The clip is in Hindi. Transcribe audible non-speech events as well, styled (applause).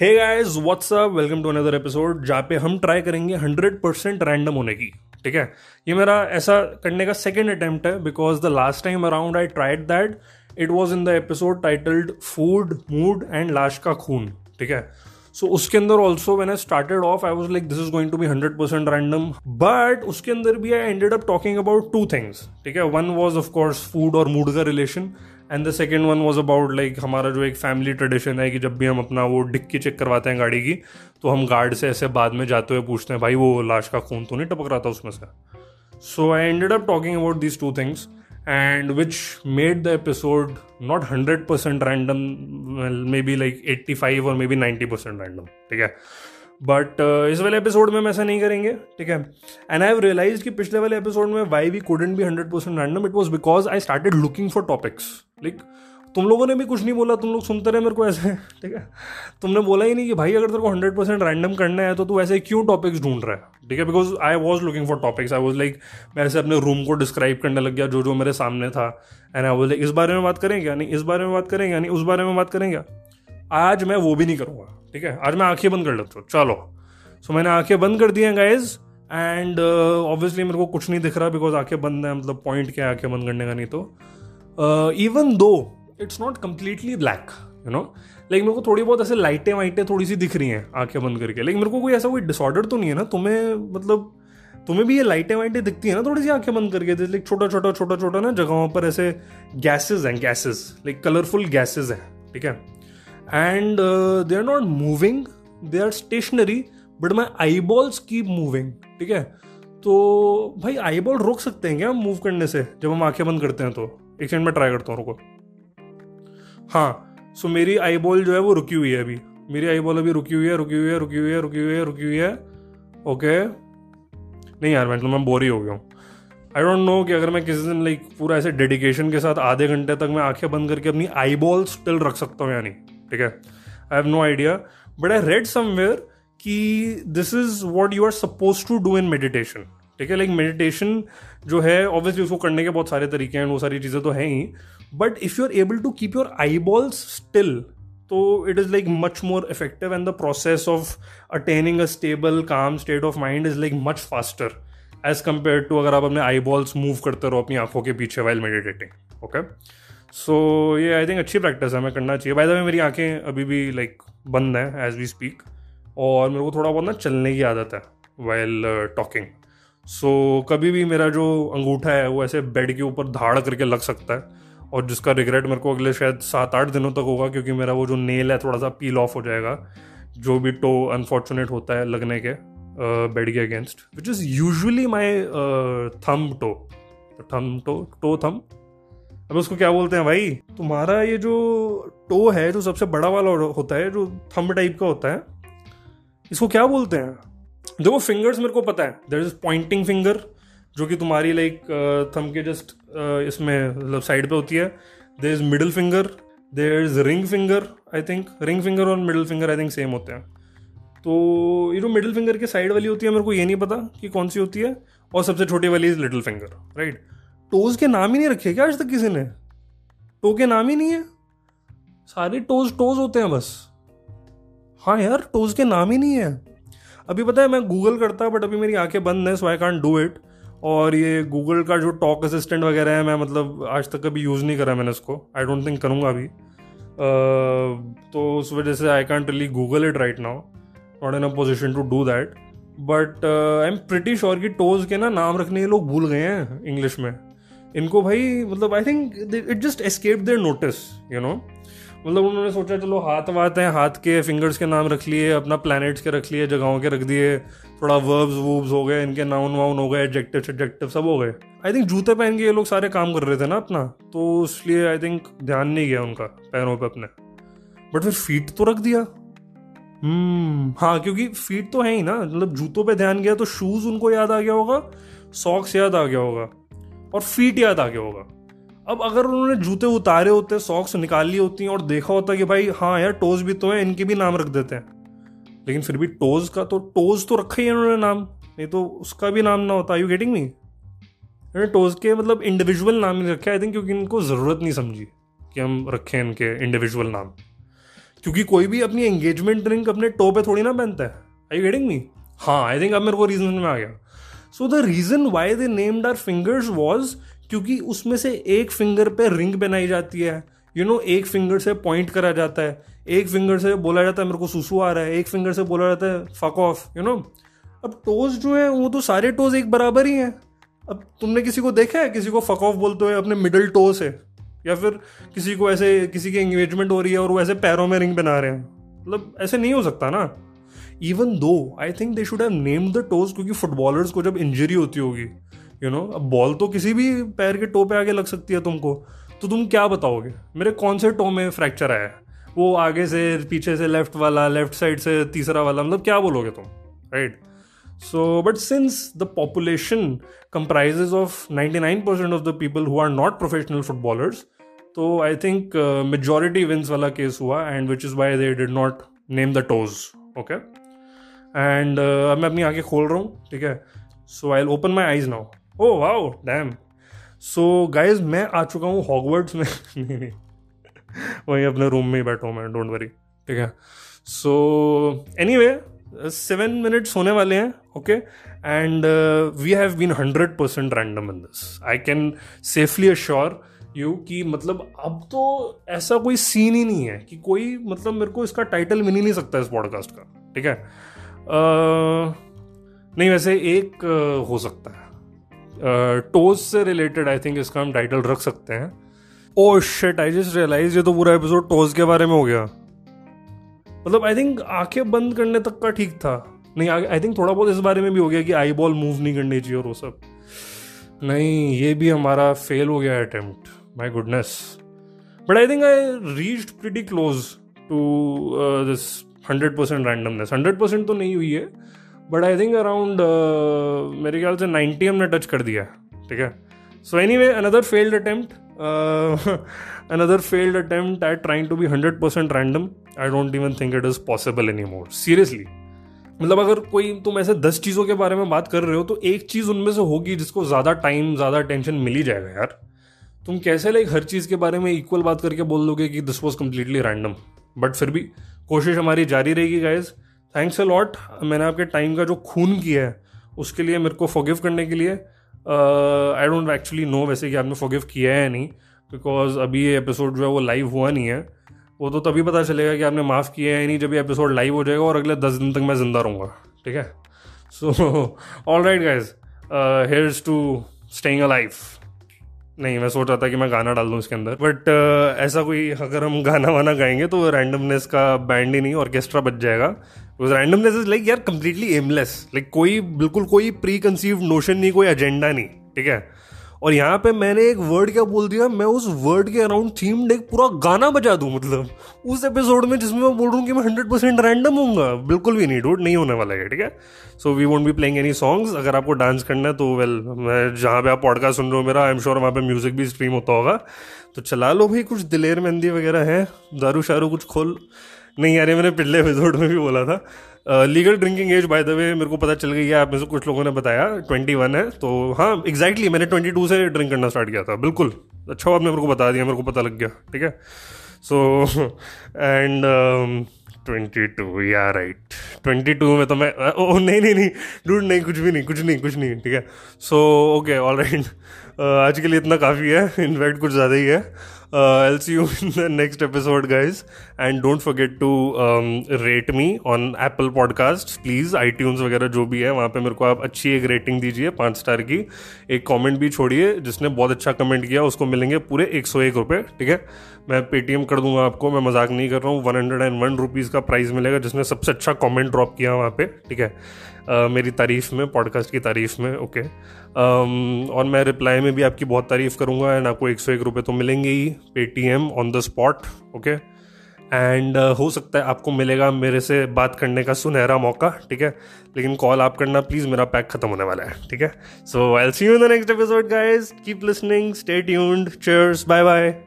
Hey guys what's up welcome to another episode जहाँ पे हम ट्राई करेंगे 100% रैंडम होने की, ठीक है? ये मेरा ऐसा करने का सेकेंड अटेम्प्ट है because the last time around I tried that it was in the episode titled food mood and लाश का खून ठीक है? सो उसके अंदर also when I started off I was like this is going to be hundred percent random but उसके अंदर भी I ended up talking about two things ठीक है? One was of course food और मूड का relation and the second one was about like हमारा जो एक फैमिली ट्रेडिशन है कि जब भी हम अपना वो डिक्की चेक करवाते हैं गाड़ी की तो हम गार्ड से ऐसे बाद में जाते हुए पूछते हैं, भाई, वो लाश का खून तो नहीं टपक रहा था उसमें से? So I ended up talking about these two things and which made the episode not hundred percent random maybe like eighty five और maybe ninety percent random ठीक है? बट uh, इस वाले एपिसोड में हम ऐसा नहीं करेंगे ठीक है? एंड आई हैव रियलाइज़ कि पिछले वाले एपिसोड में why we couldn't be hundred percent random it was because I started looking for topics like तुम लोगों ने भी कुछ नहीं बोला तुम लोग सुनते रहे मेरे को ऐसे (laughs) ठीक है? तुमने बोला ही नहीं कि भाई अगर तेरे को हंड्रेड परसेंट रैंडम करना है तो तू ऐसे क्यों टॉपिक्स ढूंढ रहा है? ठीक है? Because I was looking for topics I was like मैं ऐसे अपने रूम को डिस्क्राइब करने लग गया जो जो मेरे सामने था. एंड आई वॉज़ लाइक इस बारे में बात करेंगे यानी इस बारे में बात करेंगे यानी उस बारे में बात करेंगे आज मैं वो भी नहीं करूँगा, ठीक है? आज मैं आँखें बंद कर लेता हूँ। चलो। सो मैंने आँखें बंद कर दी हैं गाइज़ एंड ऑब्वियसली मेरे को कुछ नहीं दिख रहा बिकॉज़ आँखें बंद है मतलब पॉइंट क्या है आँखें बंद करने का नहीं तो। Even though it's not completely black you know like मेरे को थोड़ी बहुत ऐसे लाइटें वाइटें थोड़ी सी दिख रही हैं आँखें बंद करके। लेकिन मेरे को कोई ऐसा कोई डिसऑर्डर तो नहीं है ना? तुम्हें मतलब तुम्हें भी ये लाइटें वाइटें दिखती है ना थोड़ी सी आँखें बंद करके? लाइक छोटा छोटा छोटा छोटा ना जगहों पर ऐसे गैसेज हैं गैसेज लाइक कलरफुल गैसेज हैं, ठीक है? And they are not moving they are stationary but my eyeballs keep moving ठीक है? तो भाई आई बॉल रोक सकते हैं क्या हम मूव करने से? जब हम आँखें बंद करते हैं तो। एक सेकंड में ट्राई करता हूँ, रुको। हाँ सो मेरी आई बॉल जो है वो रुकी हुई है अभी। मेरी आई बॉल अभी रुकी हुई है, रुकी हुई है, रुकी हुई है, रुकी हुई है, रुकी हुई है। ओके नहीं यार, मैं तो मैं बोर ही हो गया हूँ। आई डोंट नो कि अगर मैं किसी दिन लाइक पूरा ऐसे डेडिकेशन के साथ आधे घंटे तक मैं आँखें बंद करके अपनी आई बॉल स्टिल रख सकता हूँ या नहीं। ठीक है? I have no idea but I read somewhere कि this is what you are suppose to do in meditation ठीक है? लाइक मेडिटेशन जो है ऑब्वियसली उसको करने के बहुत सारे तरीके हैं, वो सारी चीज़ें तो हैं ही but if you are able to keep your eyeballs still तो it is like much more effective and the process of attaining a stable calm state of mind is like much faster as compare to अगर आप अपने आई बॉल्स मूव करते रहो अपनी आँखों के पीछे वाइल मेडिटेटिंग ओके सो ये आई थिंक अच्छी प्रैक्टिस है, हमें करना चाहिए। बाय द वे मेरी आँखें अभी भी लाइक बंद हैं एज वी स्पीक और मेरे को थोड़ा बहुत ना चलने की आदत है वाइल टॉकिंग सो कभी भी मेरा जो अंगूठा है, वो ऐसे बेड के ऊपर धाड़ करके लग सकता है, और जिसका रिग्रेट मेरे को अगले शायद सात आठ दिनों तक होगा, क्योंकि मेरा वो जो नेल है थोड़ा सा पील ऑफ़ हो जाएगा, जो भी टो अनफॉर्चुनेट होता है लगने के बेड के against which is usually my thumb toe thumb to to थम अब उसको क्या बोलते हैं भाई? तुम्हारा ये जो टो है, जो सबसे बड़ा वाला होता है, जो थम टाइप का होता है, इसको क्या बोलते हैं? देखो फिंगर्स मेरे को पता है। देर इज़ पॉइंटिंग फिंगर जो कि तुम्हारी लाइक थम के जस्ट इसमें मतलब साइड पे होती है। There is middle finger there is ring finger I think ring finger और middle finger I think same होते हैं। तो ये जो मिडिल फिंगर की साइड वाली होती है, मेरे को ये नहीं पता कि कौन सी होती है। और सबसे छोटी वाली is little finger right toes के नाम ही नहीं रखे क्या आज तक किसी ने? टो के नाम ही नहीं है? सारे टोज टोज होते हैं बस। हाँ यार, टोज के नाम ही नहीं है। अभी पता है, मैं गूगल करता बट अभी मेरी आँखें बंद है so I can't do it और ये गूगल का जो टॉक असिस्टेंट वगैरह है, मैं मतलब आज तक कभी यूज़ नहीं करा मैंने इसको। आई डोंट थिंक करूँगा अभी। तो उस वजह से I can't really Google it right now not in a position to do that but I am pretty sure कि टोज के ना नाम रखने के लोग भूल गए हैं इंग्लिश में। इनको भाई मतलब I think it just escape their notice you know मतलब उन्होंने सोचा, चलो, हाथ वाथ हैं, हाथ के फिंगर्स के नाम रख लिए, अपना प्लैनेट्स के रख लिए, जगहों के रख दिए, थोड़ा वर्ब्स वूब्स हो गए, इनके नाउन वाउन हो गए एडजेक्टिव सब्जेक्टिव सब हो गए. आई थिंक जूते पहन के ये लोग सारे काम कर रहे थे ना अपना तो इसलिए आई थिंक ध्यान नहीं गया उनका, पैरों पे अपने। बट फिर फीट तो रख दिया। हम्म हाँ क्योंकि फीट तो है ही ना मतलब जूतों पे ध्यान गया तो शूज़ उनको याद आ गया होगा सॉक्स याद आ गया होगा। और फीट याद आ गया होगा। अब अगर उन्होंने जूते उतारे होते सॉक्स निकाल ली होती, और देखा होता कि भाई हाँ यार टोज भी तो है, इनके भी नाम रख देते हैं। लेकिन फिर भी टोज का तो टोज तो रखा ही है उन्होंने नाम। नहीं तो उसका भी नाम ना होता। यू गेटिंग मी उन्होंने टोज के मतलब इंडिविजुअल नाम नहीं रखे आई थिंक क्योंकि इनको ज़रूरत नहीं समझी कि हम रखें इनके इंडिविजुअल नाम। क्योंकि कोई भी अपनी एंगेजमेंट रिंग अपने टो पे थोड़ी ना पहनता है। आई गेटिंग मी हाँ आई थिंक अब मेरे को रीजन में आ गया। So the reason why they named our fingers was क्योंकि उसमें से एक फिंगर पे रिंग बनाई जाती है। यू you नो know, एक फिंगर से पॉइंट करा जाता है। एक फिंगर से बोला जाता है मेरे को सुसु आ रहा है। एक फिंगर से बोला जाता है फक ऑफ़ यू नो अब टोज जो है वो तो सारे टोज एक बराबर ही हैं। अब तुमने किसी को देखा है? किसी को फक ऑफ़ बोलते हुए अपने मिडल टो से? या फिर किसी को ऐसे किसी की एंगेजमेंट हो रही है और वो ऐसे पैरों में रिंग बना रहे हैं? मतलब ऐसे नहीं हो सकता ना? Even though I think they should have named the toes क्योंकि फुटबॉलर्स को जब इंजरी होती होगी यू नो अब बॉल तो किसी भी पैर के टो पे आगे लग सकती है तुमको। तो तुम क्या बताओगे? मेरे कौन से टो में फ्रैक्चर आया है? वो आगे से, पीछे से लेफ़्ट वाला लेफ़्ट साइड से, तीसरा वाला मतलब क्या बोलोगे तुम? Right so but since the population comprises of 99% of the people who are not professional footballers तो आई थिंक मेजोरिटी विंस वाला केस हुआ and which is why they did not name the toes okay and अब मैं अपनी आँखें खोल रहा हूँ ठीक है? So I open my eyes now oh wow damn so guys मैं आ चुका हूँ हॉगवर्ड्स में। (laughs) नहीं नहीं। वहीं अपने रूम में ही बैठा हूँ मैं डोंट वरी ठीक है? So anyway seven minutes होने वाले हैं okay and we have been hundred percent random in this I can safely assure you कि मतलब अब तो ऐसा कोई सीन ही नहीं है कि कोई मतलब मेरे को इसका टाइटल मिल ही नहीं सकता इस पॉडकास्ट का ठीक है? uh, नहीं, वैसे एक हो सकता है। टोज से रिलेटेड आई थिंक इसका हम टाइटल रख सकते हैं। Oh shit I just realise ये तो पूरा एपिसोड टोज के बारे में हो गया। मतलब आई थिंक आँखें बंद करने तक का ठीक था। नहीं आई थिंक थोड़ा बहुत इस बारे में भी हो गया कि आई बॉल मूव नहीं करनी चाहिए और वो सब। नहीं, ये भी हमारा फेल हो गया attempt my goodness but I think I reached pretty close to this hundred percent randomness hundred percent तो नहीं हुई है बट आई थिंक अराउंड मेरे ख्याल से नाइन्टी हमने टच कर दिया ठीक है? So anyway another failed attempt uh, (laughs) another failed attempt at trying to be 100% random i don't even think it is possible more seriously मतलब अगर कोई तुम ऐसे दस चीज़ों के बारे में बात कर रहे हो तो एक चीज़ उनमें से होगी जिसको ज़्यादा टाइम ज़्यादा टेंशन मिल ही जाएगा यार। तुम कैसे लाइक हर चीज़ के बारे में इक्वल बात करके बोल दोगे कि this was completely random but फिर भी कोशिश हमारी जारी रहेगी गाइज़ थैंक्स अ लॉट मैंने आपके टाइम का जो खून किया है, उसके लिए मेरे को फॉरगिव करने के लिए आई डोंट एक्चुअली नो वैसे कि आपने फॉरगिव किया है नहीं बिकॉज़ अभी ये एपिसोड जो है वो लाइव हुआ नहीं है. वो तो तभी पता चलेगा कि आपने माफ़ किया है नहीं जब ये एपिसोड लाइव हो जाएगा और अगले दस दिन तक मैं ज़िंदा रहूँगा, ठीक है? So all right guys here's to staying a life नहीं मैं सोच रहा था कि मैं गाना डाल दूँ इसके अंदर बट uh, ऐसा कोई अगर हम गाना वाना गाएँगे तो रैंडमनेस का बैंड ही नहीं ऑर्केस्ट्रा बच जाएगा। रैंडमनेस इज़ लाइक यार कंप्लीटली एमलेस लाइक कोई बिल्कुल कोई प्री कंसीव नोशन नहीं कोई एजेंडा नहीं ठीक है? और यहाँ पे मैंने एक वर्ड क्या बोल दिया? मैं उस वर्ड के अराउंड थीम्ड एक पूरा गाना बजा दूँ मतलब। उस एपिसोड में जिसमें मैं बोल रहा हूँ कि मैं हंड्रेड परसेंट रैंडम हूँ बिल्कुल भी नहीं डूट नहीं होने वाला है, ठीक है? So we won't be playing any songs अगर आपको डांस करना है तो वेल मैं जहाँ पे आप पॉडकास्ट सुन रहे हो मेरा आई एम श्योर वहाँ पे म्यूज़िक भी स्ट्रीम होता होगा। तो चला लो भाई, कुछ दिलेर मेहंदी वगैरह है। दारू शारू कुछ खोल। नहीं यार मैंने पिछले एपिसोड में भी बोला था। Legal drinking age by the way मेरे को पता चल गई है आप में से कुछ लोगों ने बताया ट्वेंटी वन है तो हाँ एग्जैक्टली exactly, मैंने ट्वेंटी टू से ड्रिंक करना स्टार्ट किया था बिल्कुल। अच्छा आपने मेरे को बता दिया मेरे को पता लग गया ठीक है? सो एंड ट्वेंटी टू या राइट ट्वेंटी टू में तो मैं ओ नहीं नहीं नहीं डूड नहीं कुछ भी नहीं कुछ नहीं कुछ नहीं ठीक है? सो ओके ऑल राइट आज के लिए इतना काफ़ी है (laughs) इनफैक्ट कुछ ज़्यादा ही है। Uh, I'll see you (laughs) in the next episode, guys. And don't forget to um, rate me on Apple Podcasts, please iTunes वगैरह जो भी है वहाँ पे मेरे को आप अच्छी एक रेटिंग दीजिए पाँच स्टार की। एक कमेंट भी छोड़िए जिसने बहुत अच्छा कमेंट किया उसको मिलेंगे पूरे एक सौ एक रुपये ठीक है? मैं पेटीएम कर दूँगा आपको मैं मज़ाक नहीं कर रहा हूँ। One hundred and one rupees का प्राइस मिलेगा जिसने सबसे अच्छा कमेंट ड्रॉप किया वहाँ पे ठीक है? Uh, मेरी तारीफ़ में पॉडकास्ट की तारीफ़ में ओके okay. um, और मैं रिप्लाई में भी आपकी बहुत तारीफ़ करूँगा एंड आपको एक सौ एक रुपये तो मिलेंगे ही। Paytm on the spot okay and हो सकता है आपको मिलेगा मेरे से बात करने का सुनहरा मौका, ठीक है? लेकिन कॉल आप करना प्लीज़ मेरा पैक खत्म होने वाला है, ठीक है? So I see you in the next episode guys keep listening stay tuned cheers bye bye